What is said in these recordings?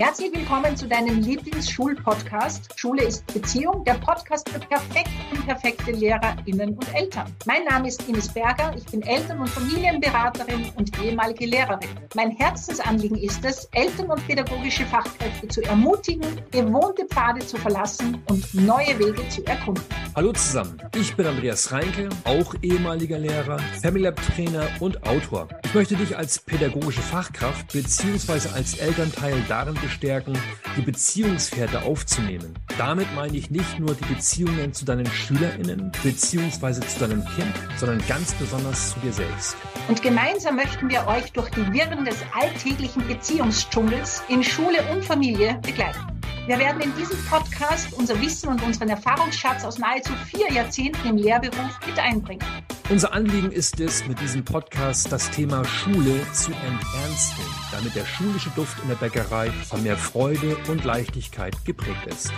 Herzlich willkommen zu deinem Lieblingsschul-Podcast. Schule ist Beziehung, der Podcast für perfekte und perfekte LehrerInnen und Eltern. Mein Name ist Ines Berger, ich bin Eltern- und Familienberaterin und ehemalige Lehrerin. Mein Herzensanliegen ist es, Eltern und pädagogische Fachkräfte zu ermutigen, gewohnte Pfade zu verlassen und neue Wege zu erkunden. Hallo zusammen, ich bin Andreas Reinke, auch ehemaliger Lehrer, Family Lab Trainer und Autor. Ich möchte dich als pädagogische Fachkraft bzw. als Elternteil darin bestärken, die Beziehungsfährte aufzunehmen. Damit meine ich nicht nur die Beziehungen zu deinen SchülerInnen bzw. zu deinem Kind, sondern ganz besonders zu dir selbst. Und gemeinsam möchten wir euch durch die Wirren des alltäglichen Beziehungsdschungels in Schule und Familie begleiten. Wir werden in diesem Podcast unser Wissen und unseren Erfahrungsschatz aus nahezu vier Jahrzehnten im Lehrberuf mit einbringen. Unser Anliegen ist es, mit diesem Podcast das Thema Schule zu enternsten, damit der schulische Duft in der Bäckerei von mehr Freude und Leichtigkeit geprägt ist.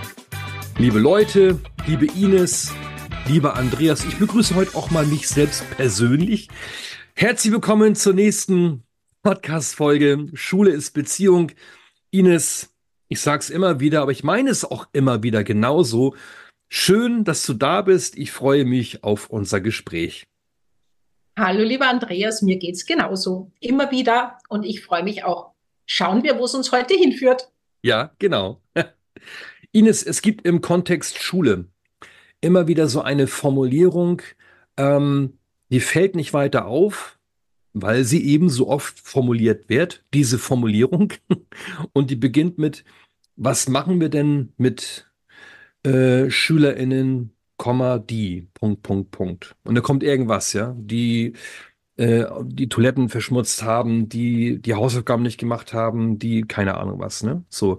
Liebe Leute, liebe Ines, lieber Andreas, ich begrüße heute auch mal mich selbst persönlich. Herzlich willkommen zur nächsten Podcast-Folge. Schule ist Beziehung. Ines, ich sag's immer wieder, aber ich meine es auch immer wieder genauso. Schön, dass du da bist. Ich freue mich auf unser Gespräch. Hallo, lieber Andreas, mir geht's genauso. Immer wieder und ich freue mich auch. Schauen wir, wo es uns heute hinführt. Ja, genau. Ines, es gibt im Kontext Schule immer wieder so eine Formulierung, ähm, die fällt nicht weiter auf, weil sie eben so oft formuliert wird, diese Formulierung. Und die beginnt mit, was machen wir denn mit äh, SchülerInnen, die, Punkt, Punkt, Punkt. Und da kommt irgendwas, ja, die äh, die Toiletten verschmutzt haben, die die Hausaufgaben nicht gemacht haben, die keine Ahnung was, ne? So.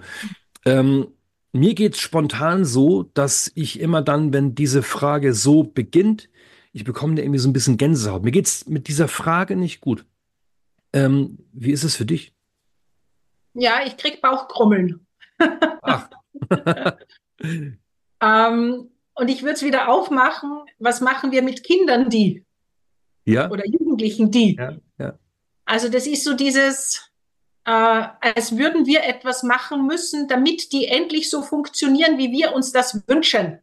Ähm, mir geht's spontan so, dass ich immer dann, wenn diese Frage so beginnt, ich bekomme da irgendwie so ein bisschen Gänsehaut. Mir geht's mit dieser Frage nicht gut. Ähm, wie ist es für dich? Ja, ich krieg Bauchkrummeln. Ach. ähm, und ich würde es wieder aufmachen. Was machen wir mit Kindern, die? Ja. Oder Jugendlichen, die? Ja, ja. Also das ist so dieses, äh, als würden wir etwas machen müssen, damit die endlich so funktionieren, wie wir uns das wünschen.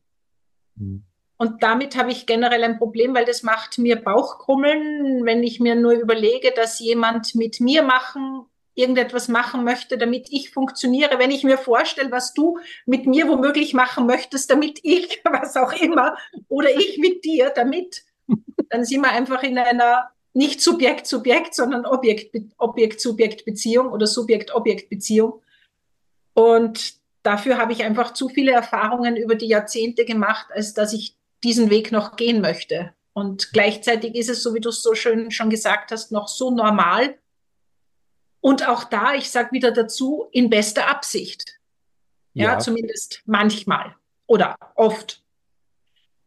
Mhm. Und damit habe ich generell ein Problem, weil das macht mir Bauchkrummeln, wenn ich mir nur überlege, dass jemand mit mir machen irgendetwas machen möchte, damit ich funktioniere. Wenn ich mir vorstelle, was du mit mir womöglich machen möchtest, damit ich, was auch immer, oder ich mit dir, damit, dann sind wir einfach in einer nicht Subjekt-Subjekt, sondern Objekt-Subjekt-Beziehung oder Subjekt-Objekt-Beziehung. Und dafür habe ich einfach zu viele Erfahrungen über die Jahrzehnte gemacht, als dass ich diesen Weg noch gehen möchte. Und gleichzeitig ist es, so wie du es so schön schon gesagt hast, noch so normal, und auch da, ich sage wieder dazu, in bester Absicht. Ja, ja, zumindest manchmal oder oft.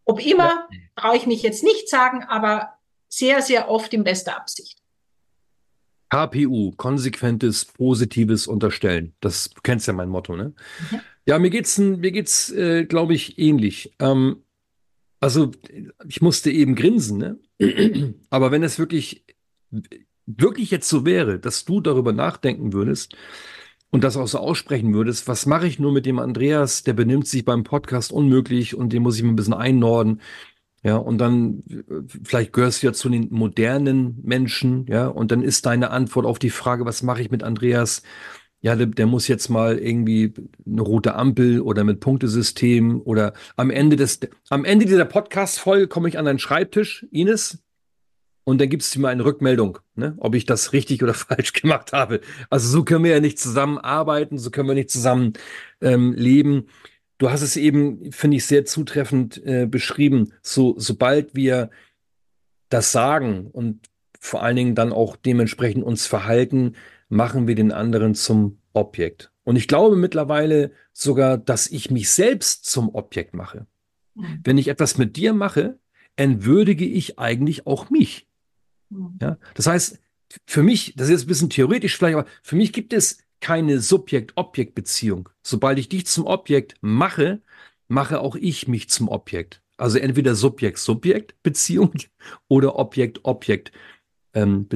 Ob immer, brauche ich mich jetzt nicht sagen, aber sehr, sehr oft in bester Absicht. KPU, konsequentes, positives Unterstellen. Das du kennst ja mein Motto, ne? Mhm. Ja, mir geht's, mir geht's, äh, glaube ich, ähnlich. Ähm, also ich musste eben grinsen, ne? Aber wenn es wirklich wirklich jetzt so wäre, dass du darüber nachdenken würdest und das auch so aussprechen würdest, was mache ich nur mit dem Andreas, der benimmt sich beim Podcast unmöglich und den muss ich mir ein bisschen einnorden. Ja, und dann vielleicht gehörst du ja zu den modernen Menschen, ja, und dann ist deine Antwort auf die Frage, was mache ich mit Andreas? Ja, der, der muss jetzt mal irgendwie eine rote Ampel oder mit Punktesystem oder am Ende des, am Ende dieser Podcast-Folge komme ich an deinen Schreibtisch, Ines, und dann gibst du mir eine Rückmeldung, ne, ob ich das richtig oder falsch gemacht habe. Also so können wir ja nicht zusammenarbeiten, so können wir nicht zusammen ähm, leben. Du hast es eben, finde ich, sehr zutreffend äh, beschrieben. So, sobald wir das sagen und vor allen Dingen dann auch dementsprechend uns verhalten, machen wir den anderen zum Objekt. Und ich glaube mittlerweile sogar, dass ich mich selbst zum Objekt mache. Mhm. Wenn ich etwas mit dir mache, entwürdige ich eigentlich auch mich. Mhm. Ja, das heißt, für mich, das ist jetzt ein bisschen theoretisch vielleicht, aber für mich gibt es keine Subjekt-Objekt-Beziehung. Sobald ich dich zum Objekt mache, mache auch ich mich zum Objekt. Also entweder Subjekt-Subjekt-Beziehung oder Objekt-Objekt. ähm.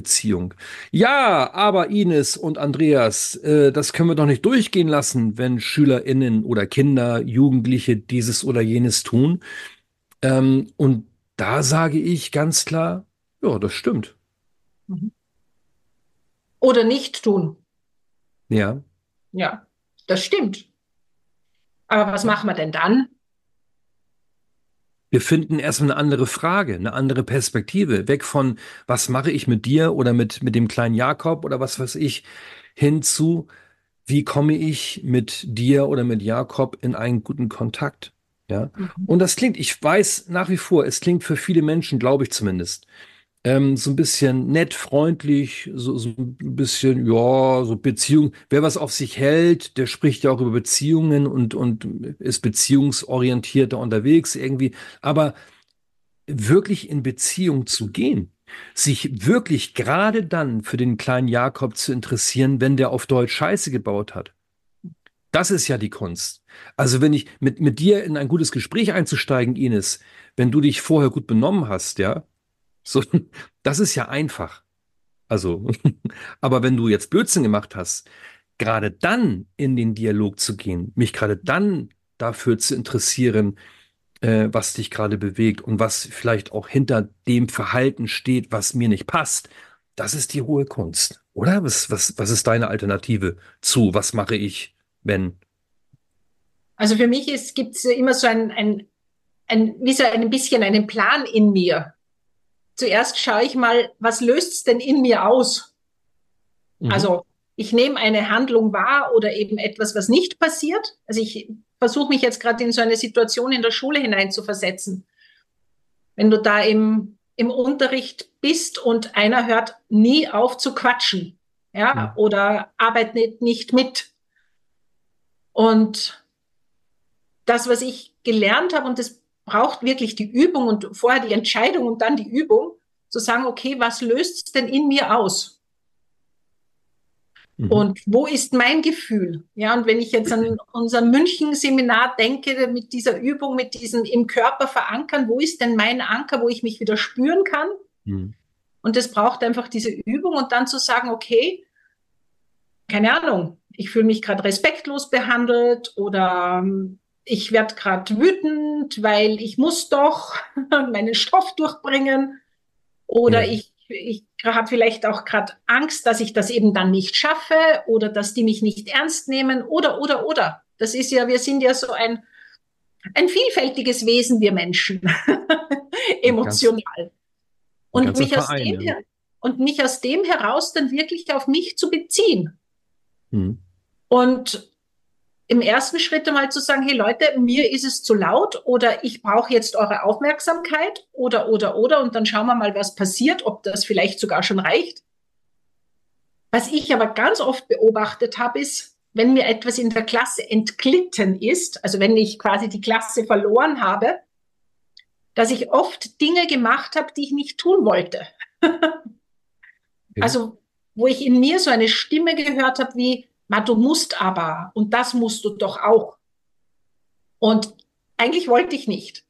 Ja, aber Ines und Andreas, äh, das können wir doch nicht durchgehen lassen, wenn SchülerInnen oder Kinder, Jugendliche dieses oder jenes tun. Ähm, und da sage ich ganz klar, ja, das stimmt. Mhm. Oder nicht tun. Ja. Ja, das stimmt. Aber was machen wir denn dann? Wir finden erstmal eine andere Frage, eine andere Perspektive, weg von, was mache ich mit dir oder mit, mit dem kleinen Jakob oder was weiß ich, hin zu, wie komme ich mit dir oder mit Jakob in einen guten Kontakt? Ja. Mhm. Und das klingt, ich weiß nach wie vor, es klingt für viele Menschen, glaube ich zumindest, ähm, so ein bisschen nett, freundlich, so, so ein bisschen, ja, so Beziehung. Wer was auf sich hält, der spricht ja auch über Beziehungen und, und ist beziehungsorientierter unterwegs irgendwie. Aber wirklich in Beziehung zu gehen, sich wirklich gerade dann für den kleinen Jakob zu interessieren, wenn der auf Deutsch Scheiße gebaut hat. Das ist ja die Kunst. Also wenn ich mit, mit dir in ein gutes Gespräch einzusteigen, Ines, wenn du dich vorher gut benommen hast, ja, so, das ist ja einfach. Also, aber wenn du jetzt Blödsinn gemacht hast, gerade dann in den Dialog zu gehen, mich gerade dann dafür zu interessieren, äh, was dich gerade bewegt und was vielleicht auch hinter dem Verhalten steht, was mir nicht passt, das ist die hohe Kunst, oder? Was, was, was ist deine Alternative zu? Was mache ich, wenn? Also für mich gibt es immer so ein, ein, ein, wie so ein bisschen einen Plan in mir zuerst schaue ich mal, was löst es denn in mir aus? Mhm. Also ich nehme eine Handlung wahr oder eben etwas, was nicht passiert. Also ich versuche mich jetzt gerade in so eine Situation in der Schule hineinzuversetzen. Wenn du da im, im Unterricht bist und einer hört nie auf zu quatschen, ja, ja. oder arbeitet nicht mit. Und das, was ich gelernt habe, und das braucht wirklich die Übung und vorher die Entscheidung und dann die Übung, zu sagen, okay, was löst es denn in mir aus? Mhm. Und wo ist mein Gefühl? Ja, und wenn ich jetzt an unser München-Seminar denke, mit dieser Übung, mit diesem im Körper verankern, wo ist denn mein Anker, wo ich mich wieder spüren kann? Mhm. Und es braucht einfach diese Übung und dann zu sagen, okay, keine Ahnung, ich fühle mich gerade respektlos behandelt oder ich werde gerade wütend, weil ich muss doch meinen Stoff durchbringen. Oder ja. ich, ich habe vielleicht auch gerade Angst, dass ich das eben dann nicht schaffe oder dass die mich nicht ernst nehmen oder, oder, oder. Das ist ja, wir sind ja so ein, ein vielfältiges Wesen, wir Menschen, emotional. und mich, aus dem ja. und mich aus dem heraus dann wirklich auf mich zu beziehen. Hm. Und im ersten Schritt einmal zu sagen, hey Leute, mir ist es zu laut oder ich brauche jetzt eure Aufmerksamkeit oder, oder, oder und dann schauen wir mal, was passiert, ob das vielleicht sogar schon reicht. Was ich aber ganz oft beobachtet habe, ist, wenn mir etwas in der Klasse entglitten ist, also wenn ich quasi die Klasse verloren habe, dass ich oft Dinge gemacht habe, die ich nicht tun wollte. Also wo ich in mir so eine Stimme gehört habe wie, Ma, du musst aber und das musst du doch auch. Und eigentlich wollte ich nicht.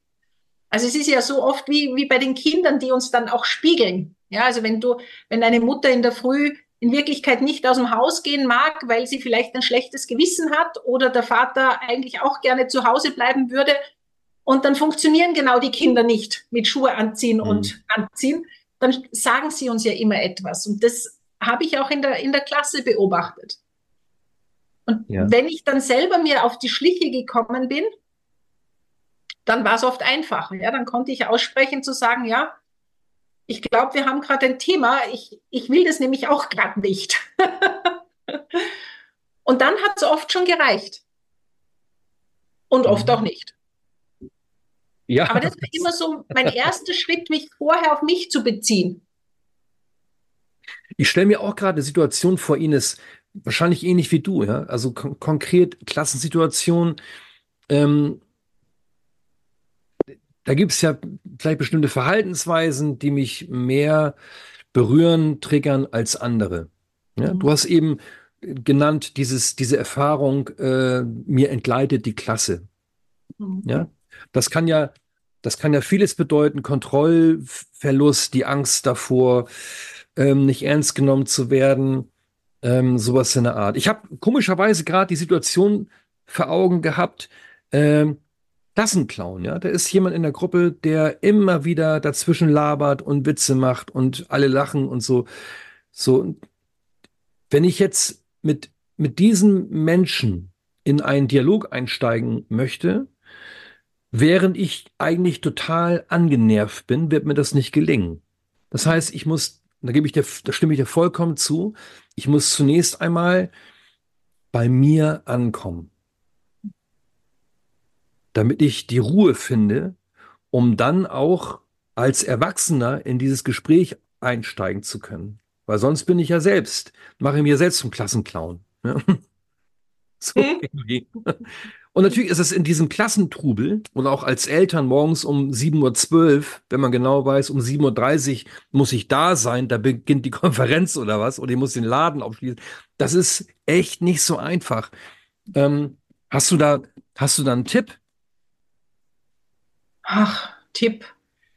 Also es ist ja so oft wie, wie bei den Kindern, die uns dann auch spiegeln. Ja, also wenn du, wenn deine Mutter in der Früh in Wirklichkeit nicht aus dem Haus gehen mag, weil sie vielleicht ein schlechtes Gewissen hat oder der Vater eigentlich auch gerne zu Hause bleiben würde. Und dann funktionieren genau die Kinder nicht mit Schuhe anziehen mhm. und anziehen. Dann sagen sie uns ja immer etwas. Und das habe ich auch in der, in der Klasse beobachtet. Und ja. wenn ich dann selber mir auf die Schliche gekommen bin, dann war es oft einfacher. Ja, dann konnte ich aussprechen zu sagen, ja, ich glaube, wir haben gerade ein Thema. Ich, ich will das nämlich auch gerade nicht. Und dann hat es oft schon gereicht. Und oft mhm. auch nicht. Ja. Aber das war immer so mein erster Schritt, mich vorher auf mich zu beziehen. Ich stelle mir auch gerade eine Situation vor, Ines, wahrscheinlich ähnlich wie du, ja. Also kon konkret Klassensituationen. Ähm, da gibt es ja vielleicht bestimmte Verhaltensweisen, die mich mehr berühren, triggern als andere. Ja? Mhm. Du hast eben genannt, dieses, diese Erfahrung, äh, mir entgleitet die Klasse. Mhm. Ja? Das kann ja, das kann ja vieles bedeuten, Kontrollverlust, die Angst davor, ähm, nicht ernst genommen zu werden, ähm, sowas in der Art. Ich habe komischerweise gerade die Situation vor Augen gehabt, ähm, Klassenclown, ja. Da ist jemand in der Gruppe, der immer wieder dazwischen labert und Witze macht und alle lachen und so. So, wenn ich jetzt mit, mit diesen Menschen in einen Dialog einsteigen möchte, während ich eigentlich total angenervt bin, wird mir das nicht gelingen. Das heißt, ich muss, da gebe ich dir, da stimme ich dir vollkommen zu, ich muss zunächst einmal bei mir ankommen damit ich die Ruhe finde, um dann auch als Erwachsener in dieses Gespräch einsteigen zu können. Weil sonst bin ich ja selbst, mache mir selbst zum Klassenclown. Ne? So hm? Und natürlich ist es in diesem Klassentrubel und auch als Eltern morgens um 7.12 Uhr, wenn man genau weiß, um 7.30 Uhr muss ich da sein, da beginnt die Konferenz oder was, oder ich muss den Laden aufschließen. Das ist echt nicht so einfach. Ähm, hast du da, hast du da einen Tipp? Ach, Tipp.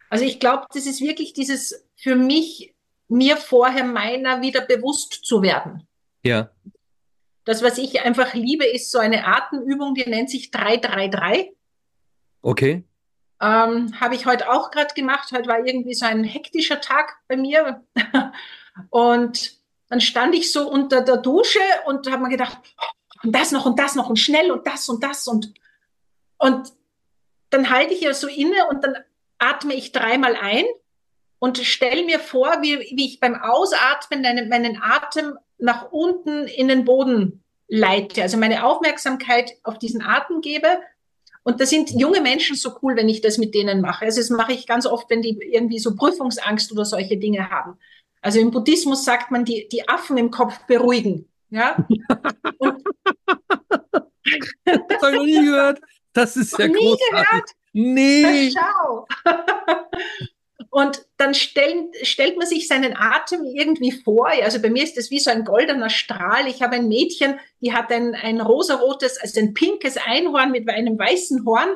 Also ich glaube, das ist wirklich dieses für mich, mir vorher meiner wieder bewusst zu werden. Ja. Das, was ich einfach liebe, ist so eine Atemübung, die nennt sich 333. Okay. Ähm, Habe ich heute auch gerade gemacht. Heute war irgendwie so ein hektischer Tag bei mir. und dann stand ich so unter der Dusche und habe mir gedacht, und das noch und das noch und schnell und das und das und, und dann halte ich ja so inne und dann atme ich dreimal ein und stelle mir vor, wie, wie ich beim Ausatmen meinen, meinen Atem nach unten in den Boden leite, also meine Aufmerksamkeit auf diesen Atem gebe. Und da sind junge Menschen so cool, wenn ich das mit denen mache. Also das mache ich ganz oft, wenn die irgendwie so Prüfungsangst oder solche Dinge haben. Also im Buddhismus sagt man, die, die Affen im Kopf beruhigen. Ja? Und das habe ich noch nie gehört. Das ist ja nie großartig. Gehört? Nee. Schau. Und dann stellen, stellt man sich seinen Atem irgendwie vor. Also bei mir ist das wie so ein goldener Strahl. Ich habe ein Mädchen, die hat ein, ein rosarotes, also ein pinkes Einhorn mit einem weißen Horn.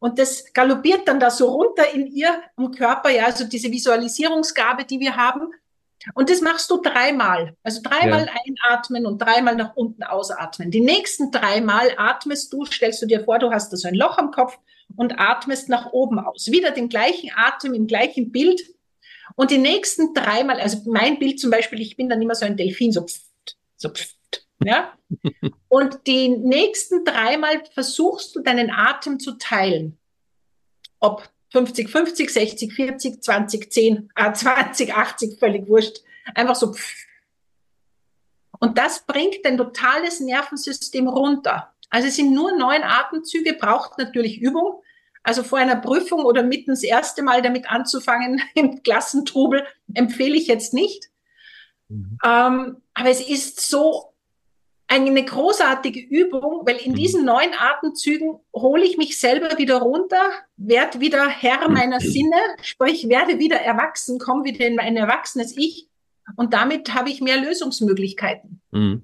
Und das galoppiert dann da so runter in ihrem Körper. Ja, also diese Visualisierungsgabe, die wir haben. Und das machst du dreimal. Also dreimal ja. einatmen und dreimal nach unten ausatmen. Die nächsten dreimal atmest du, stellst du dir vor, du hast da so ein Loch am Kopf und atmest nach oben aus. Wieder den gleichen Atem im gleichen Bild. Und die nächsten dreimal, also mein Bild zum Beispiel, ich bin dann immer so ein Delfin, so pft, so pft, ja. Und die nächsten dreimal versuchst du deinen Atem zu teilen. Ob 50, 50, 60, 40, 20, 10, äh, 20, 80, völlig wurscht. Einfach so. Pff. Und das bringt dein totales Nervensystem runter. Also es sind nur neun Atemzüge, braucht natürlich Übung. Also vor einer Prüfung oder mitten das erste Mal damit anzufangen im Klassentrubel empfehle ich jetzt nicht. Mhm. Ähm, aber es ist so eine großartige Übung, weil in mhm. diesen neun Atemzügen hole ich mich selber wieder runter, werde wieder Herr meiner Sinne, sprich werde wieder erwachsen, komme wieder in ein erwachsenes Ich und damit habe ich mehr Lösungsmöglichkeiten. Mhm.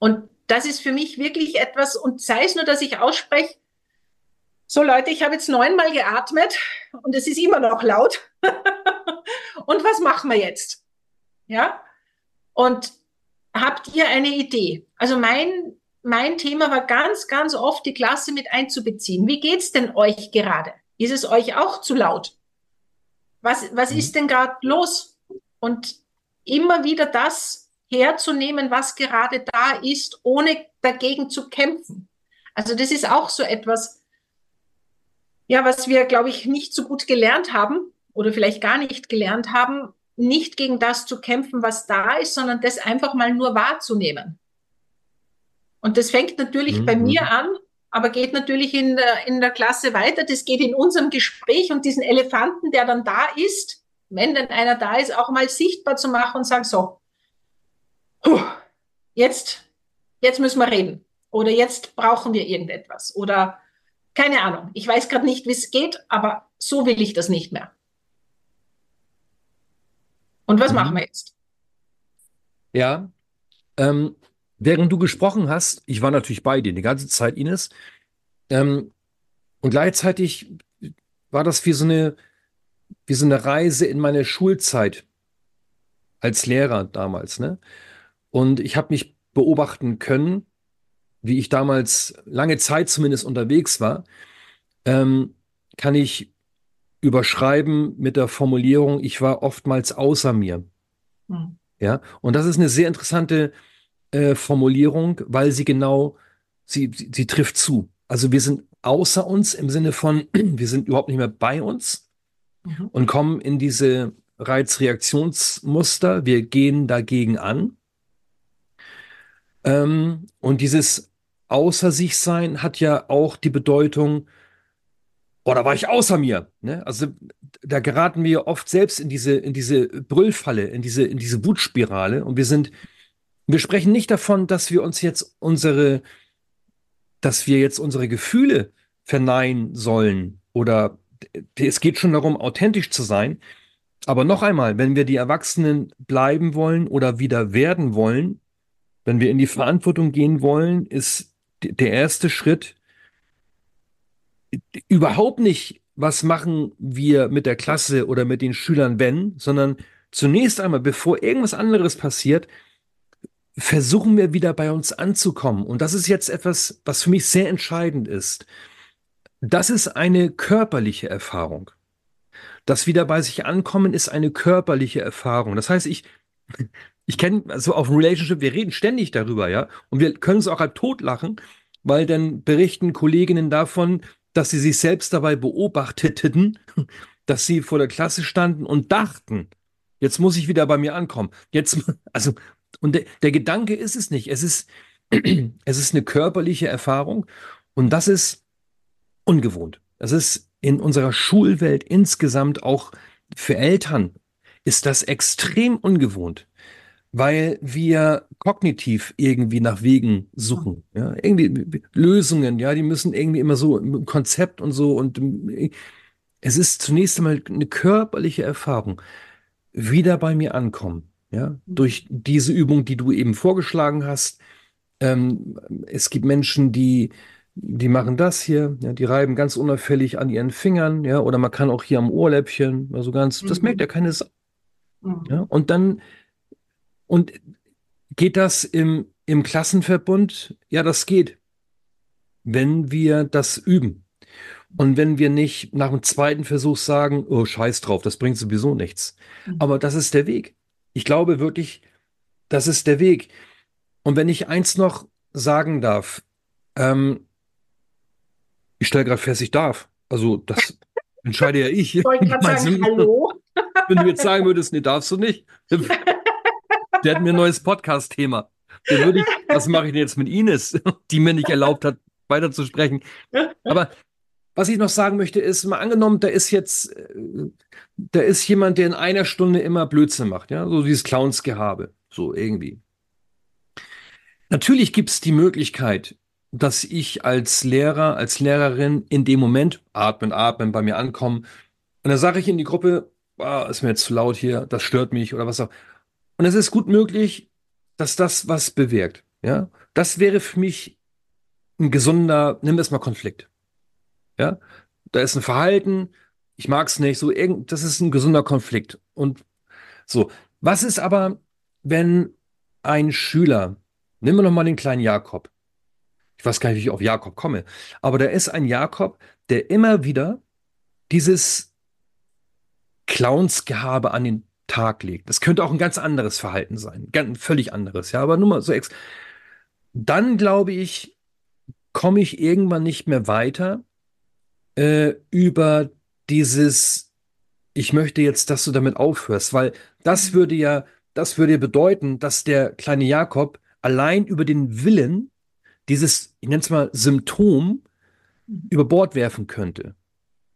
Und das ist für mich wirklich etwas, und sei es nur, dass ich ausspreche, so Leute, ich habe jetzt neunmal geatmet und es ist immer noch laut. und was machen wir jetzt? Ja? Und habt ihr eine Idee? Also mein, mein Thema war ganz, ganz oft die Klasse mit einzubeziehen. Wie geht's denn euch gerade? Ist es euch auch zu laut? Was, was mhm. ist denn gerade los? Und immer wieder das herzunehmen, was gerade da ist, ohne dagegen zu kämpfen. Also das ist auch so etwas, ja, was wir, glaube ich, nicht so gut gelernt haben oder vielleicht gar nicht gelernt haben, nicht gegen das zu kämpfen, was da ist, sondern das einfach mal nur wahrzunehmen. Und das fängt natürlich mhm. bei mir an, aber geht natürlich in der, in der Klasse weiter. Das geht in unserem Gespräch und diesen Elefanten, der dann da ist, wenn denn einer da ist, auch mal sichtbar zu machen und sagen, so, jetzt, jetzt müssen wir reden. Oder jetzt brauchen wir irgendetwas. Oder keine Ahnung. Ich weiß gerade nicht, wie es geht, aber so will ich das nicht mehr. Und was mhm. machen wir jetzt? Ja, ähm, während du gesprochen hast, ich war natürlich bei dir die ganze Zeit, Ines, ähm, und gleichzeitig war das wie so eine, wie so eine Reise in meine Schulzeit. als Lehrer damals, ne? Und ich habe mich beobachten können, wie ich damals lange Zeit zumindest unterwegs war, ähm, kann ich überschreiben mit der Formulierung, ich war oftmals außer mir. Hm. Ja, und das ist eine sehr interessante äh, Formulierung, weil sie genau, sie, sie, sie trifft zu. Also wir sind außer uns im Sinne von, wir sind überhaupt nicht mehr bei uns mhm. und kommen in diese Reizreaktionsmuster. Wir gehen dagegen an. Ähm, und dieses Außer sich sein hat ja auch die Bedeutung, oh, da war ich außer mir. Ne? Also da geraten wir oft selbst in diese, in diese Brüllfalle, in diese, in diese Wutspirale und wir sind, wir sprechen nicht davon, dass wir uns jetzt unsere, dass wir jetzt unsere Gefühle verneinen sollen oder es geht schon darum, authentisch zu sein. Aber noch einmal, wenn wir die Erwachsenen bleiben wollen oder wieder werden wollen, wenn wir in die Verantwortung gehen wollen, ist der erste Schritt überhaupt nicht, was machen wir mit der Klasse oder mit den Schülern, wenn, sondern zunächst einmal, bevor irgendwas anderes passiert, versuchen wir wieder bei uns anzukommen. Und das ist jetzt etwas, was für mich sehr entscheidend ist. Das ist eine körperliche Erfahrung. Das wieder bei sich ankommen ist eine körperliche Erfahrung. Das heißt, ich, ich kenne, also auf Relationship, wir reden ständig darüber, ja, und wir können es auch halb tot lachen, weil dann berichten Kolleginnen davon, dass sie sich selbst dabei beobachteten, dass sie vor der Klasse standen und dachten, jetzt muss ich wieder bei mir ankommen. Jetzt, also, und der, der Gedanke ist es nicht. Es ist, es ist eine körperliche Erfahrung und das ist ungewohnt. Das ist in unserer Schulwelt insgesamt auch für Eltern ist das extrem ungewohnt weil wir kognitiv irgendwie nach Wegen suchen, ja, irgendwie Lösungen, ja, die müssen irgendwie immer so im Konzept und so und es ist zunächst einmal eine körperliche Erfahrung, wieder bei mir ankommen, ja, mhm. durch diese Übung, die du eben vorgeschlagen hast. Ähm, es gibt Menschen, die die machen das hier, ja, die reiben ganz unauffällig an ihren Fingern, ja, oder man kann auch hier am Ohrläppchen, also ganz, mhm. das merkt ja keine Sau. Mhm. Ja, und dann und geht das im, im Klassenverbund? Ja, das geht, wenn wir das üben. Und wenn wir nicht nach dem zweiten Versuch sagen, oh, scheiß drauf, das bringt sowieso nichts. Mhm. Aber das ist der Weg. Ich glaube wirklich, das ist der Weg. Und wenn ich eins noch sagen darf, ähm, ich stelle gerade fest, ich darf. Also das entscheide ja ich. Ich wollte gerade sagen, hallo. Wenn du jetzt sagen würdest, nee, darfst du nicht, der hat mir ein neues Podcast-Thema. was mache ich denn jetzt mit Ines, die mir nicht erlaubt hat, weiterzusprechen. Aber was ich noch sagen möchte, ist, mal angenommen, da ist jetzt, äh, da ist jemand, der in einer Stunde immer Blödsinn macht, ja, so dieses Clownsgehabe, so irgendwie. Natürlich gibt es die Möglichkeit, dass ich als Lehrer, als Lehrerin in dem Moment atmen, atmen, bei mir ankommen. Und dann sage ich in die Gruppe, ah, ist mir jetzt zu laut hier, das stört mich oder was auch. Und es ist gut möglich, dass das was bewirkt. Ja, das wäre für mich ein gesunder, nimm es mal Konflikt. Ja, da ist ein Verhalten, ich mag es nicht, so irgend, das ist ein gesunder Konflikt. Und so, was ist aber, wenn ein Schüler, nehmen wir noch mal den kleinen Jakob. Ich weiß gar nicht, wie ich auf Jakob komme, aber da ist ein Jakob, der immer wieder dieses Clownsgehabe an den Tag legt. Das könnte auch ein ganz anderes Verhalten sein, ganz völlig anderes, ja, aber nur mal so ex. Dann glaube ich, komme ich irgendwann nicht mehr weiter äh, über dieses, ich möchte jetzt, dass du damit aufhörst, weil das mhm. würde ja, das würde bedeuten, dass der kleine Jakob allein über den Willen dieses, ich nenne es mal Symptom, mhm. über Bord werfen könnte.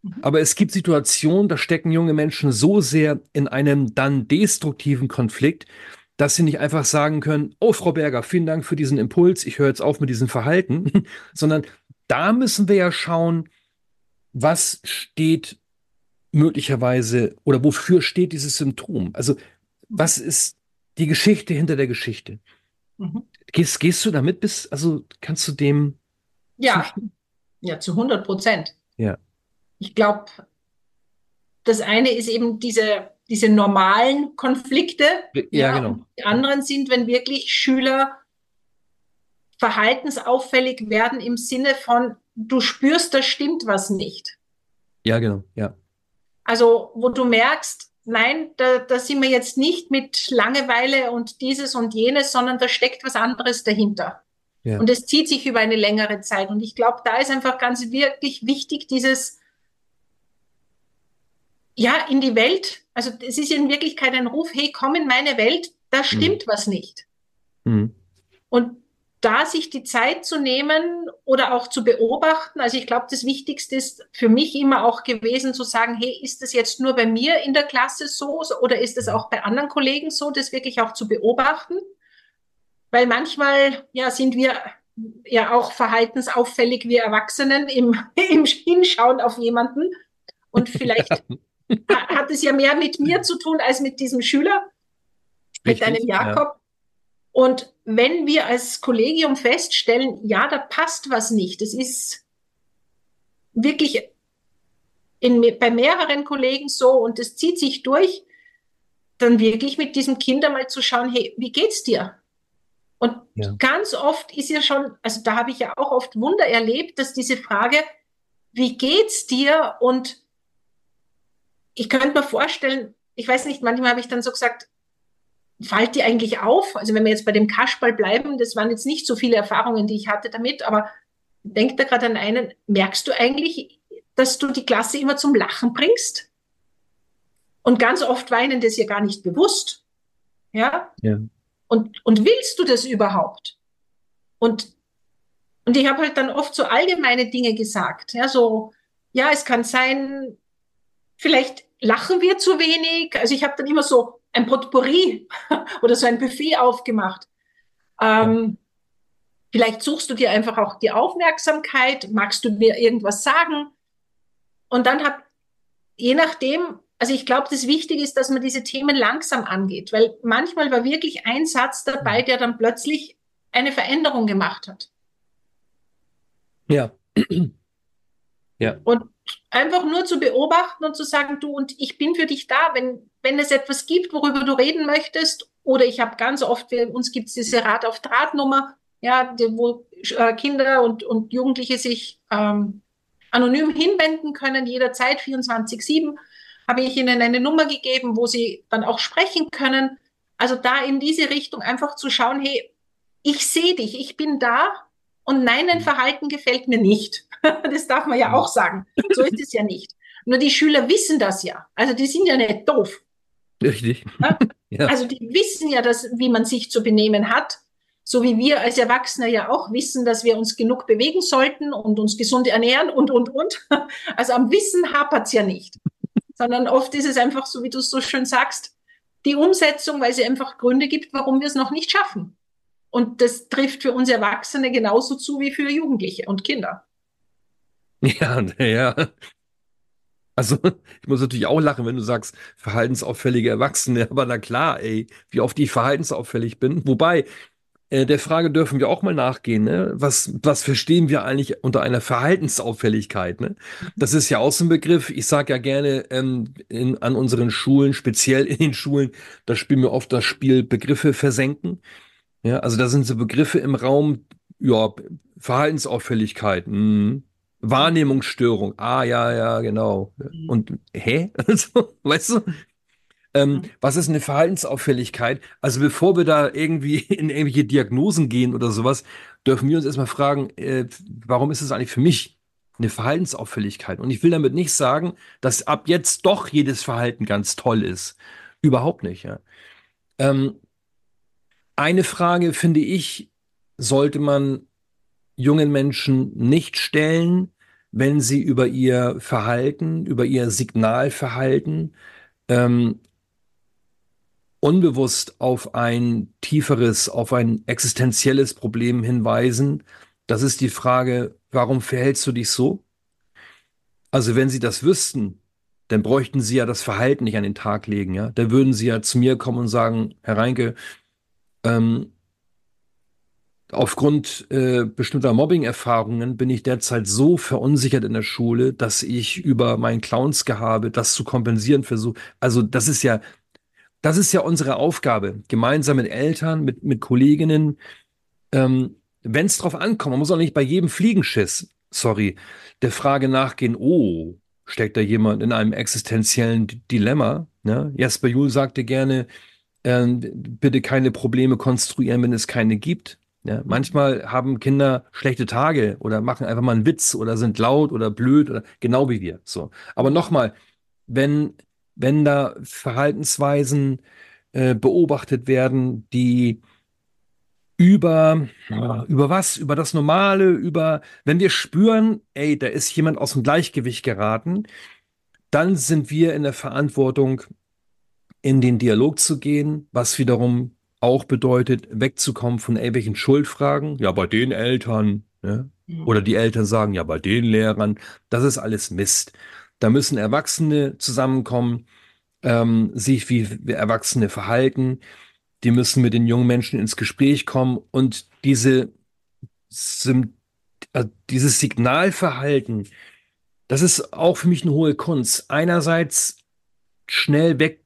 Mhm. Aber es gibt Situationen, da stecken junge Menschen so sehr in einem dann destruktiven Konflikt, dass sie nicht einfach sagen können, oh Frau Berger, vielen Dank für diesen Impuls, ich höre jetzt auf mit diesem Verhalten, sondern da müssen wir ja schauen, was steht möglicherweise oder wofür steht dieses Symptom? Also was ist die Geschichte hinter der Geschichte? Mhm. Gehst, gehst du damit bis, also kannst du dem? Ja, ja, zu 100 Prozent. Ja ich glaube, das eine ist eben diese, diese normalen Konflikte. Ja, ja genau. Die anderen sind, wenn wirklich Schüler verhaltensauffällig werden im Sinne von, du spürst, da stimmt was nicht. Ja, genau, ja. Also, wo du merkst, nein, da, da sind wir jetzt nicht mit Langeweile und dieses und jenes, sondern da steckt was anderes dahinter. Ja. Und es zieht sich über eine längere Zeit. Und ich glaube, da ist einfach ganz wirklich wichtig, dieses, ja, in die Welt. Also es ist in Wirklichkeit ein Ruf, hey, komm in meine Welt, da stimmt mhm. was nicht. Mhm. Und da sich die Zeit zu nehmen oder auch zu beobachten. Also ich glaube, das Wichtigste ist für mich immer auch gewesen zu sagen, hey, ist das jetzt nur bei mir in der Klasse so oder ist es auch bei anderen Kollegen so, das wirklich auch zu beobachten? Weil manchmal ja sind wir ja auch verhaltensauffällig wie Erwachsenen im, im Hinschauen auf jemanden und vielleicht hat es ja mehr mit mir zu tun als mit diesem Schüler, Richtig, mit deinem Jakob. Ja. Und wenn wir als Kollegium feststellen, ja, da passt was nicht, das ist wirklich in, bei mehreren Kollegen so und das zieht sich durch, dann wirklich mit diesem Kind einmal zu schauen, hey, wie geht's dir? Und ja. ganz oft ist ja schon, also da habe ich ja auch oft Wunder erlebt, dass diese Frage, wie geht's dir? Und ich könnte mir vorstellen, ich weiß nicht, manchmal habe ich dann so gesagt, fällt dir eigentlich auf? Also wenn wir jetzt bei dem Kasperl bleiben, das waren jetzt nicht so viele Erfahrungen, die ich hatte damit, aber denk da gerade an einen, merkst du eigentlich, dass du die Klasse immer zum Lachen bringst? Und ganz oft war ihnen das ja gar nicht bewusst. Ja? ja. Und, und willst du das überhaupt? Und, und ich habe halt dann oft so allgemeine Dinge gesagt. Ja, so, ja, es kann sein, vielleicht lachen wir zu wenig. Also ich habe dann immer so ein Potpourri oder so ein Buffet aufgemacht. Ähm, vielleicht suchst du dir einfach auch die Aufmerksamkeit, magst du mir irgendwas sagen? Und dann hat, je nachdem, also ich glaube, das Wichtige ist, dass man diese Themen langsam angeht, weil manchmal war wirklich ein Satz dabei, der dann plötzlich eine Veränderung gemacht hat. Ja. ja. Und einfach nur zu beobachten und zu sagen, du und ich bin für dich da, wenn, wenn es etwas gibt, worüber du reden möchtest. Oder ich habe ganz oft, wir, uns gibt es diese Rat auf Drahtnummer, ja, wo äh, Kinder und, und Jugendliche sich ähm, anonym hinwenden können, jederzeit 24-7, habe ich ihnen eine Nummer gegeben, wo sie dann auch sprechen können. Also da in diese Richtung einfach zu schauen, hey, ich sehe dich, ich bin da und nein, dein Verhalten gefällt mir nicht. Das darf man ja auch sagen. So ist es ja nicht. Nur die Schüler wissen das ja. Also die sind ja nicht doof. Richtig. Ja? Also die wissen ja, dass, wie man sich zu benehmen hat. So wie wir als Erwachsene ja auch wissen, dass wir uns genug bewegen sollten und uns gesund ernähren und, und, und. Also am Wissen hapert es ja nicht. Sondern oft ist es einfach so, wie du es so schön sagst, die Umsetzung, weil es einfach Gründe gibt, warum wir es noch nicht schaffen. Und das trifft für uns Erwachsene genauso zu wie für Jugendliche und Kinder. Ja, ja. Also, ich muss natürlich auch lachen, wenn du sagst, verhaltensauffällige Erwachsene, aber na klar, ey, wie oft ich verhaltensauffällig bin. Wobei, äh, der Frage dürfen wir auch mal nachgehen, ne? Was, was verstehen wir eigentlich unter einer Verhaltensauffälligkeit, ne? Das ist ja auch so ein Begriff. Ich sage ja gerne ähm, in, an unseren Schulen, speziell in den Schulen, da spielen wir oft das Spiel Begriffe versenken. Ja, also da sind so Begriffe im Raum, ja, Verhaltensauffälligkeit, mh, Wahrnehmungsstörung. Ah, ja, ja, genau. Mhm. Und hä? Also, weißt du? Ähm, was ist eine Verhaltensauffälligkeit? Also bevor wir da irgendwie in irgendwelche Diagnosen gehen oder sowas, dürfen wir uns erstmal fragen, äh, warum ist es eigentlich für mich eine Verhaltensauffälligkeit? Und ich will damit nicht sagen, dass ab jetzt doch jedes Verhalten ganz toll ist. Überhaupt nicht. Ja. Ähm, eine Frage, finde ich, sollte man jungen Menschen nicht stellen, wenn sie über ihr Verhalten, über ihr Signalverhalten ähm, unbewusst auf ein tieferes, auf ein existenzielles Problem hinweisen. Das ist die Frage, warum verhältst du dich so? Also wenn sie das wüssten, dann bräuchten sie ja das Verhalten nicht an den Tag legen, ja. Da würden sie ja zu mir kommen und sagen, Herr Reinke, ähm, aufgrund äh, bestimmter Mobbing-Erfahrungen bin ich derzeit so verunsichert in der Schule, dass ich über mein Clownsgehabe das zu kompensieren versuche. Also das ist ja, das ist ja unsere Aufgabe, gemeinsam mit Eltern, mit, mit Kolleginnen. Ähm, Wenn es drauf ankommt, man muss auch nicht bei jedem Fliegenschiss, sorry, der Frage nachgehen, oh, steckt da jemand in einem existenziellen Dilemma? Ne? Jasper Juhl sagte gerne, äh, bitte keine Probleme konstruieren, wenn es keine gibt. Ja, manchmal haben Kinder schlechte Tage oder machen einfach mal einen Witz oder sind laut oder blöd oder genau wie wir. So. Aber nochmal, wenn, wenn da Verhaltensweisen äh, beobachtet werden, die über, über was? Über das Normale, über, wenn wir spüren, ey, da ist jemand aus dem Gleichgewicht geraten, dann sind wir in der Verantwortung, in den Dialog zu gehen, was wiederum auch bedeutet, wegzukommen von irgendwelchen Schuldfragen. Ja, bei den Eltern. Ne? Mhm. Oder die Eltern sagen, ja, bei den Lehrern. Das ist alles Mist. Da müssen Erwachsene zusammenkommen, ähm, sich wie Erwachsene verhalten die müssen mit den jungen Menschen ins Gespräch kommen und diese, äh, dieses Signalverhalten, das ist auch für mich eine hohe Kunst. Einerseits schnell weg,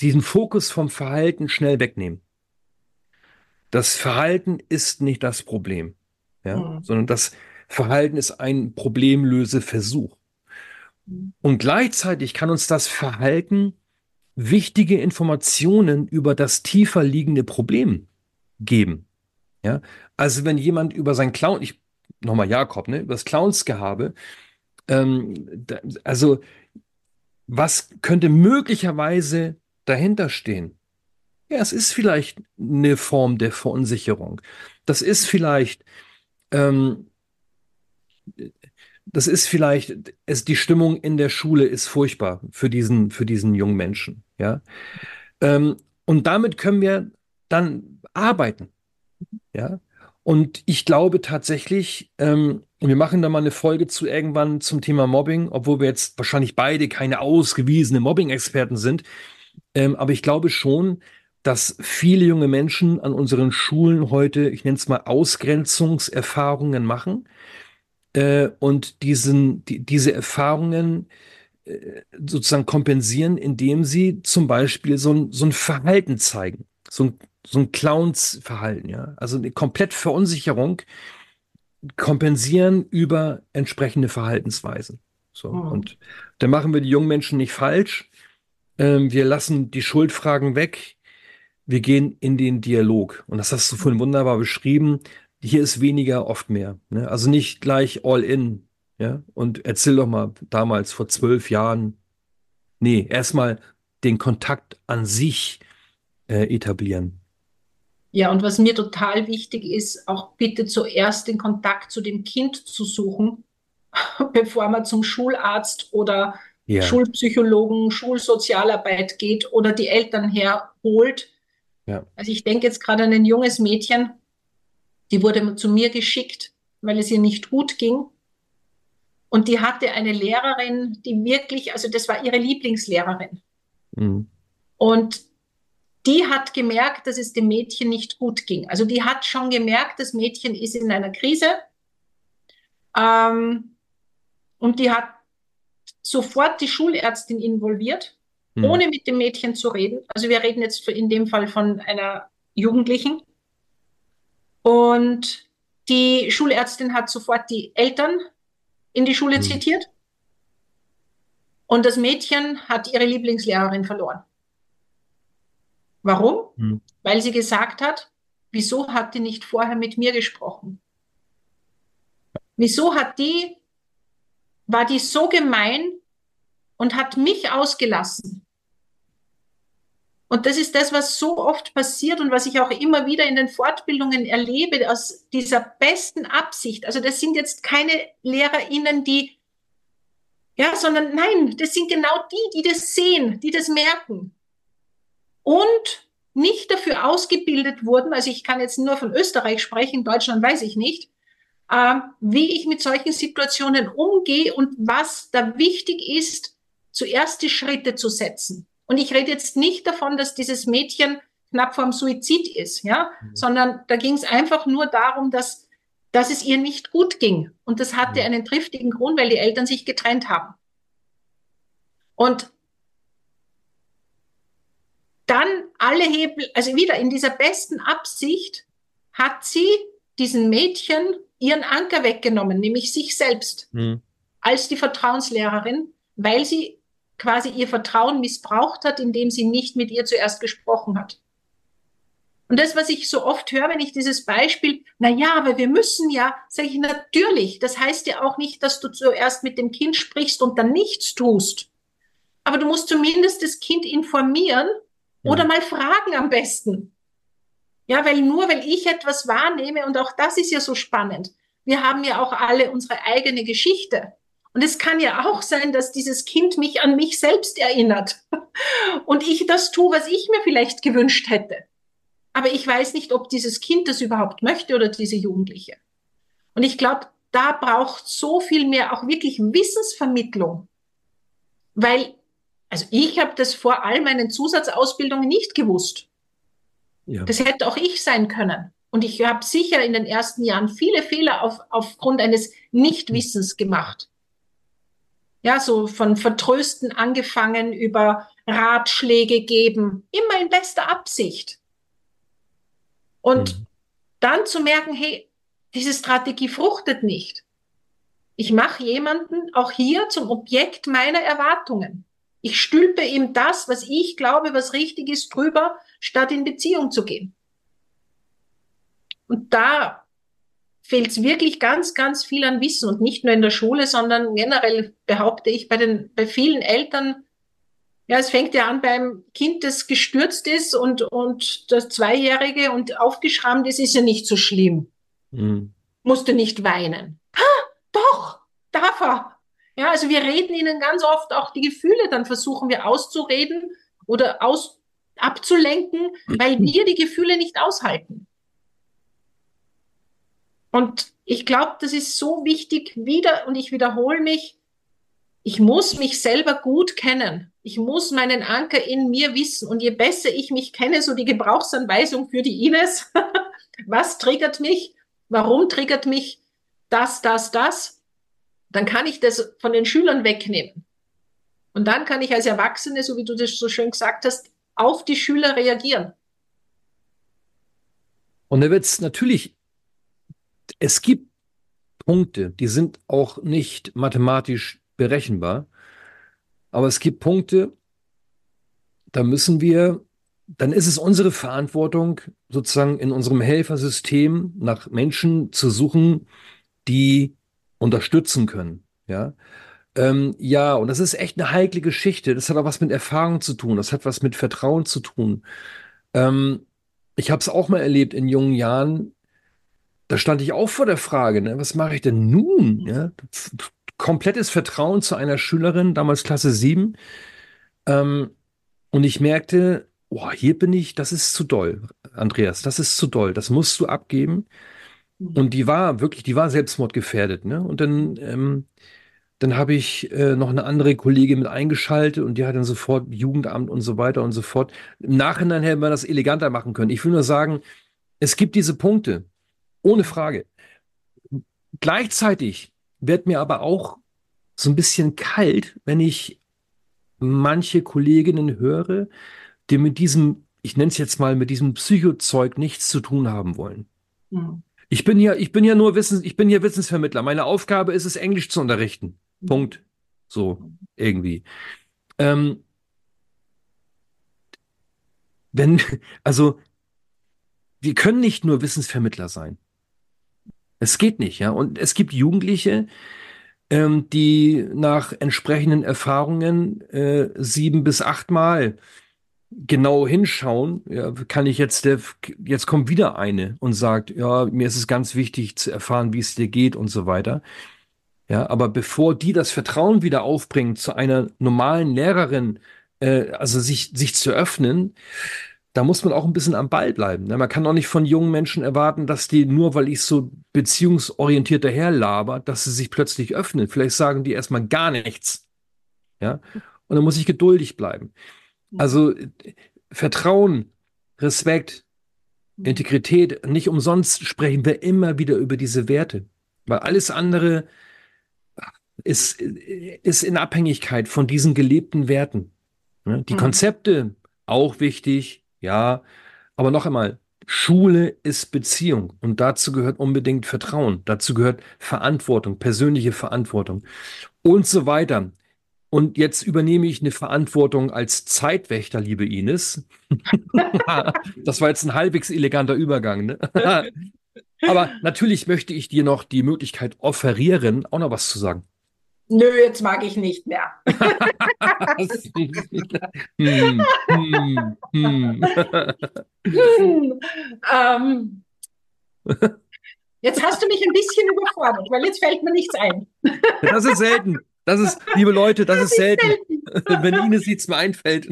diesen Fokus vom Verhalten schnell wegnehmen. Das Verhalten ist nicht das Problem, ja, mhm. sondern das Verhalten ist ein Problemlöseversuch. Mhm. Und gleichzeitig kann uns das Verhalten wichtige Informationen über das tiefer liegende Problem geben. Ja, also wenn jemand über sein Clown, ich nochmal Jakob, ne, über das Clownsgehabe, ähm, da, also was könnte möglicherweise dahinter stehen? Ja, es ist vielleicht eine Form der Verunsicherung. Das ist vielleicht ähm, das ist vielleicht, es, die Stimmung in der Schule ist furchtbar für diesen, für diesen jungen Menschen. Ja. Ähm, und damit können wir dann arbeiten. Ja. Und ich glaube tatsächlich, ähm, wir machen da mal eine Folge zu irgendwann zum Thema Mobbing, obwohl wir jetzt wahrscheinlich beide keine ausgewiesene Mobbing-Experten sind. Ähm, aber ich glaube schon, dass viele junge Menschen an unseren Schulen heute, ich nenne es mal Ausgrenzungserfahrungen machen äh, und diesen, die, diese Erfahrungen äh, sozusagen kompensieren, indem sie zum Beispiel so ein, so ein Verhalten zeigen, so ein, so ein Clowns-Verhalten, ja, also eine komplett Verunsicherung kompensieren über entsprechende Verhaltensweisen. So mhm. und da machen wir die jungen Menschen nicht falsch. Ähm, wir lassen die Schuldfragen weg. Wir gehen in den Dialog. Und das hast du vorhin wunderbar beschrieben hier ist weniger oft mehr. Ne? Also nicht gleich all in. Ja? Und erzähl doch mal damals vor zwölf Jahren. Nee, erstmal den Kontakt an sich äh, etablieren. Ja, und was mir total wichtig ist, auch bitte zuerst den Kontakt zu dem Kind zu suchen, bevor man zum Schularzt oder ja. Schulpsychologen, Schulsozialarbeit geht oder die Eltern herholt. Ja. Also ich denke jetzt gerade an ein junges Mädchen, die wurde zu mir geschickt, weil es ihr nicht gut ging. Und die hatte eine Lehrerin, die wirklich, also das war ihre Lieblingslehrerin. Mhm. Und die hat gemerkt, dass es dem Mädchen nicht gut ging. Also die hat schon gemerkt, das Mädchen ist in einer Krise. Ähm, und die hat sofort die Schulärztin involviert, mhm. ohne mit dem Mädchen zu reden. Also wir reden jetzt in dem Fall von einer Jugendlichen. Und die Schulärztin hat sofort die Eltern in die Schule mhm. zitiert. Und das Mädchen hat ihre Lieblingslehrerin verloren. Warum? Mhm. Weil sie gesagt hat, wieso hat die nicht vorher mit mir gesprochen? Wieso hat die, war die so gemein und hat mich ausgelassen? Und das ist das, was so oft passiert und was ich auch immer wieder in den Fortbildungen erlebe, aus dieser besten Absicht. Also das sind jetzt keine LehrerInnen, die, ja, sondern nein, das sind genau die, die das sehen, die das merken. Und nicht dafür ausgebildet wurden, also ich kann jetzt nur von Österreich sprechen, Deutschland weiß ich nicht, äh, wie ich mit solchen Situationen umgehe und was da wichtig ist, zuerst die Schritte zu setzen. Und ich rede jetzt nicht davon, dass dieses Mädchen knapp vorm Suizid ist, ja, mhm. sondern da ging es einfach nur darum, dass, dass es ihr nicht gut ging. Und das hatte mhm. einen triftigen Grund, weil die Eltern sich getrennt haben. Und dann alle Hebel, also wieder in dieser besten Absicht hat sie diesen Mädchen ihren Anker weggenommen, nämlich sich selbst mhm. als die Vertrauenslehrerin, weil sie quasi ihr Vertrauen missbraucht hat, indem sie nicht mit ihr zuerst gesprochen hat. Und das, was ich so oft höre, wenn ich dieses Beispiel, na ja, aber wir müssen ja, sage ich natürlich. Das heißt ja auch nicht, dass du zuerst mit dem Kind sprichst und dann nichts tust. Aber du musst zumindest das Kind informieren ja. oder mal fragen am besten. Ja, weil nur weil ich etwas wahrnehme, und auch das ist ja so spannend, wir haben ja auch alle unsere eigene Geschichte. Und es kann ja auch sein, dass dieses Kind mich an mich selbst erinnert und ich das tue, was ich mir vielleicht gewünscht hätte. Aber ich weiß nicht, ob dieses Kind das überhaupt möchte oder diese Jugendliche. Und ich glaube, da braucht so viel mehr auch wirklich Wissensvermittlung. Weil, also ich habe das vor all meinen Zusatzausbildungen nicht gewusst. Ja. Das hätte auch ich sein können. Und ich habe sicher in den ersten Jahren viele Fehler auf, aufgrund eines Nichtwissens gemacht. Ja, so von Vertrösten angefangen über Ratschläge geben, immer in bester Absicht. Und mhm. dann zu merken, hey, diese Strategie fruchtet nicht. Ich mache jemanden auch hier zum Objekt meiner Erwartungen. Ich stülpe ihm das, was ich glaube, was richtig ist, drüber, statt in Beziehung zu gehen. Und da fehlt es wirklich ganz, ganz viel an Wissen und nicht nur in der Schule, sondern generell behaupte ich bei den, bei vielen Eltern, ja, es fängt ja an beim Kind, das gestürzt ist und, und das Zweijährige und aufgeschrammt ist, ist ja nicht so schlimm. Mhm. Musste nicht weinen. Ha, doch, darf er. Ja, also wir reden ihnen ganz oft auch die Gefühle, dann versuchen wir auszureden oder aus, abzulenken, weil wir die Gefühle nicht aushalten. Und ich glaube, das ist so wichtig wieder, und ich wiederhole mich, ich muss mich selber gut kennen. Ich muss meinen Anker in mir wissen. Und je besser ich mich kenne, so die Gebrauchsanweisung für die Ines, was triggert mich, warum triggert mich das, das, das, dann kann ich das von den Schülern wegnehmen. Und dann kann ich als Erwachsene, so wie du das so schön gesagt hast, auf die Schüler reagieren. Und da wird es natürlich es gibt Punkte, die sind auch nicht mathematisch berechenbar, aber es gibt Punkte, da müssen wir, dann ist es unsere Verantwortung, sozusagen in unserem Helfersystem nach Menschen zu suchen, die unterstützen können. Ja, ähm, ja, und das ist echt eine heikle Geschichte. Das hat auch was mit Erfahrung zu tun. Das hat was mit Vertrauen zu tun. Ähm, ich habe es auch mal erlebt in jungen Jahren da stand ich auch vor der Frage, ne, was mache ich denn nun? Ja? Komplettes Vertrauen zu einer Schülerin, damals Klasse 7. Ähm, und ich merkte, boah, hier bin ich, das ist zu doll, Andreas, das ist zu doll, das musst du abgeben. Mhm. Und die war wirklich, die war selbstmordgefährdet. Ne? Und dann, ähm, dann habe ich äh, noch eine andere Kollegin mit eingeschaltet und die hat dann sofort Jugendamt und so weiter und so fort. Im Nachhinein hätten wir das eleganter machen können. Ich will nur sagen, es gibt diese Punkte. Ohne Frage. Gleichzeitig wird mir aber auch so ein bisschen kalt, wenn ich manche Kolleginnen höre, die mit diesem, ich nenne es jetzt mal, mit diesem Psychozeug nichts zu tun haben wollen. Mhm. Ich bin ja, ich bin ja nur Wissens, ich bin hier Wissensvermittler. Meine Aufgabe ist es, Englisch zu unterrichten. Mhm. Punkt. So, irgendwie. Ähm, wenn, also, wir können nicht nur Wissensvermittler sein. Es geht nicht, ja. Und es gibt Jugendliche, ähm, die nach entsprechenden Erfahrungen äh, sieben bis achtmal genau hinschauen. Ja, kann ich jetzt, der, jetzt kommt wieder eine und sagt, ja, mir ist es ganz wichtig zu erfahren, wie es dir geht und so weiter. Ja, aber bevor die das Vertrauen wieder aufbringen zu einer normalen Lehrerin, äh, also sich, sich zu öffnen, da muss man auch ein bisschen am Ball bleiben. Ne? Man kann auch nicht von jungen Menschen erwarten, dass die nur, weil ich so beziehungsorientiert daherlaber, dass sie sich plötzlich öffnen. Vielleicht sagen die erstmal gar nichts. Ja. Und dann muss ich geduldig bleiben. Also Vertrauen Respekt, Integrität. Nicht umsonst sprechen wir immer wieder über diese Werte, weil alles andere ist, ist in Abhängigkeit von diesen gelebten Werten. Die mhm. Konzepte auch wichtig, ja, aber noch einmal, Schule ist Beziehung und dazu gehört unbedingt Vertrauen, dazu gehört Verantwortung, persönliche Verantwortung und so weiter. Und jetzt übernehme ich eine Verantwortung als Zeitwächter, liebe Ines. das war jetzt ein halbwegs eleganter Übergang. Ne? Aber natürlich möchte ich dir noch die Möglichkeit offerieren, auch noch was zu sagen. Nö, jetzt mag ich nicht mehr. hm, hm, hm. ähm, jetzt hast du mich ein bisschen überfordert, weil jetzt fällt mir nichts ein. das ist selten. Das ist, liebe Leute, das, das ist selten. selten. Wenn Ines nichts mehr einfällt.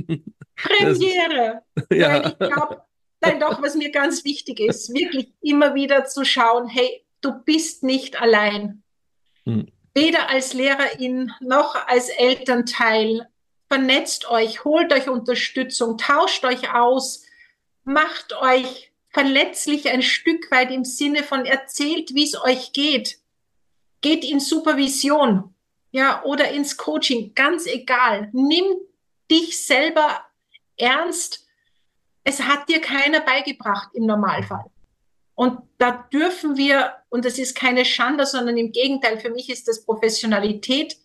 Premiere. ja. Weil ich glaube, nein, doch, was mir ganz wichtig ist, wirklich immer wieder zu schauen, hey, du bist nicht allein. Hm weder als Lehrerin noch als Elternteil. Vernetzt euch, holt euch Unterstützung, tauscht euch aus, macht euch verletzlich ein Stück weit im Sinne von erzählt, wie es euch geht. Geht in Supervision, ja, oder ins Coaching, ganz egal. Nimm dich selber ernst. Es hat dir keiner beigebracht im Normalfall. Und da dürfen wir, und das ist keine Schande, sondern im Gegenteil, für mich ist das Professionalität,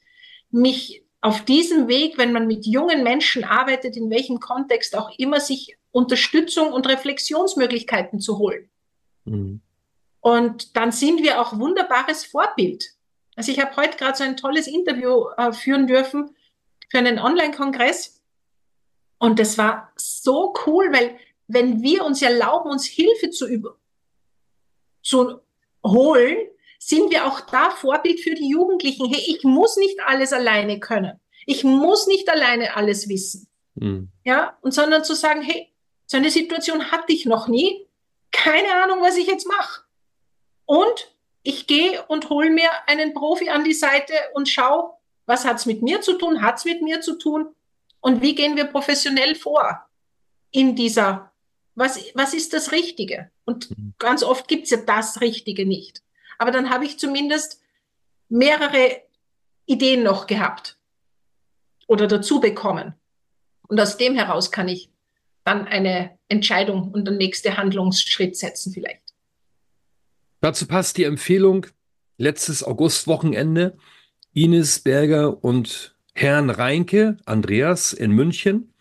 mich auf diesem Weg, wenn man mit jungen Menschen arbeitet, in welchem Kontext auch immer, sich Unterstützung und Reflexionsmöglichkeiten zu holen. Mhm. Und dann sind wir auch wunderbares Vorbild. Also ich habe heute gerade so ein tolles Interview äh, führen dürfen für einen Online-Kongress. Und das war so cool, weil wenn wir uns erlauben, uns Hilfe zu über zu holen, sind wir auch da Vorbild für die Jugendlichen. Hey, ich muss nicht alles alleine können. Ich muss nicht alleine alles wissen. Mhm. Ja, und sondern zu sagen, hey, so eine Situation hatte ich noch nie. Keine Ahnung, was ich jetzt mache. Und ich gehe und hole mir einen Profi an die Seite und schaue, was hat es mit mir zu tun, hat es mit mir zu tun und wie gehen wir professionell vor in dieser was, was ist das Richtige? Und mhm. ganz oft gibt es ja das Richtige nicht. Aber dann habe ich zumindest mehrere Ideen noch gehabt oder dazu bekommen. Und aus dem heraus kann ich dann eine Entscheidung und den nächsten Handlungsschritt setzen vielleicht. Dazu passt die Empfehlung letztes Augustwochenende Ines Berger und Herrn Reinke, Andreas in München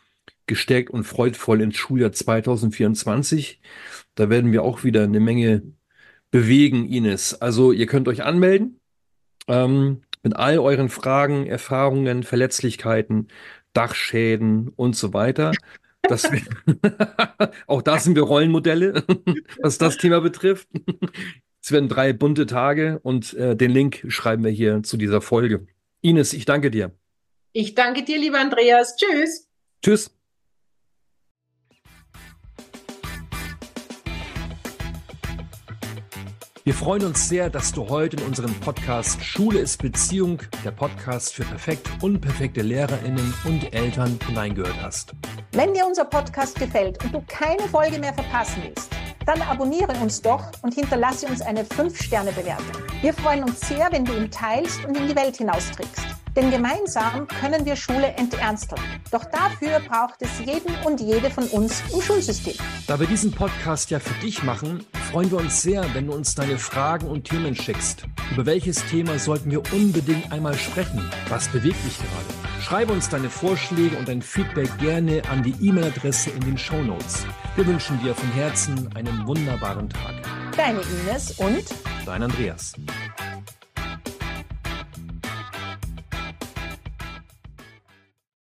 gestärkt und freudvoll ins Schuljahr 2024. Da werden wir auch wieder eine Menge bewegen, Ines. Also ihr könnt euch anmelden ähm, mit all euren Fragen, Erfahrungen, Verletzlichkeiten, Dachschäden und so weiter. Das, auch da sind wir Rollenmodelle, was das Thema betrifft. Es werden drei bunte Tage und äh, den Link schreiben wir hier zu dieser Folge. Ines, ich danke dir. Ich danke dir, lieber Andreas. Tschüss. Tschüss. Wir freuen uns sehr, dass du heute in unserem Podcast Schule ist Beziehung, der Podcast für perfekt unperfekte Lehrerinnen und Eltern hineingehört hast. Wenn dir unser Podcast gefällt und du keine Folge mehr verpassen willst, dann abonniere uns doch und hinterlasse uns eine 5-Sterne-Bewertung. Wir freuen uns sehr, wenn du ihn teilst und in die Welt hinausträgst. Denn gemeinsam können wir Schule enternsteln. Doch dafür braucht es jeden und jede von uns im Schulsystem. Da wir diesen Podcast ja für dich machen, freuen wir uns sehr, wenn du uns deine Fragen und Themen schickst. Über welches Thema sollten wir unbedingt einmal sprechen? Was bewegt dich gerade? Schreibe uns deine Vorschläge und dein Feedback gerne an die E-Mail-Adresse in den Show Notes. Wir wünschen dir von Herzen einen wunderbaren Tag. Deine Ines und dein Andreas.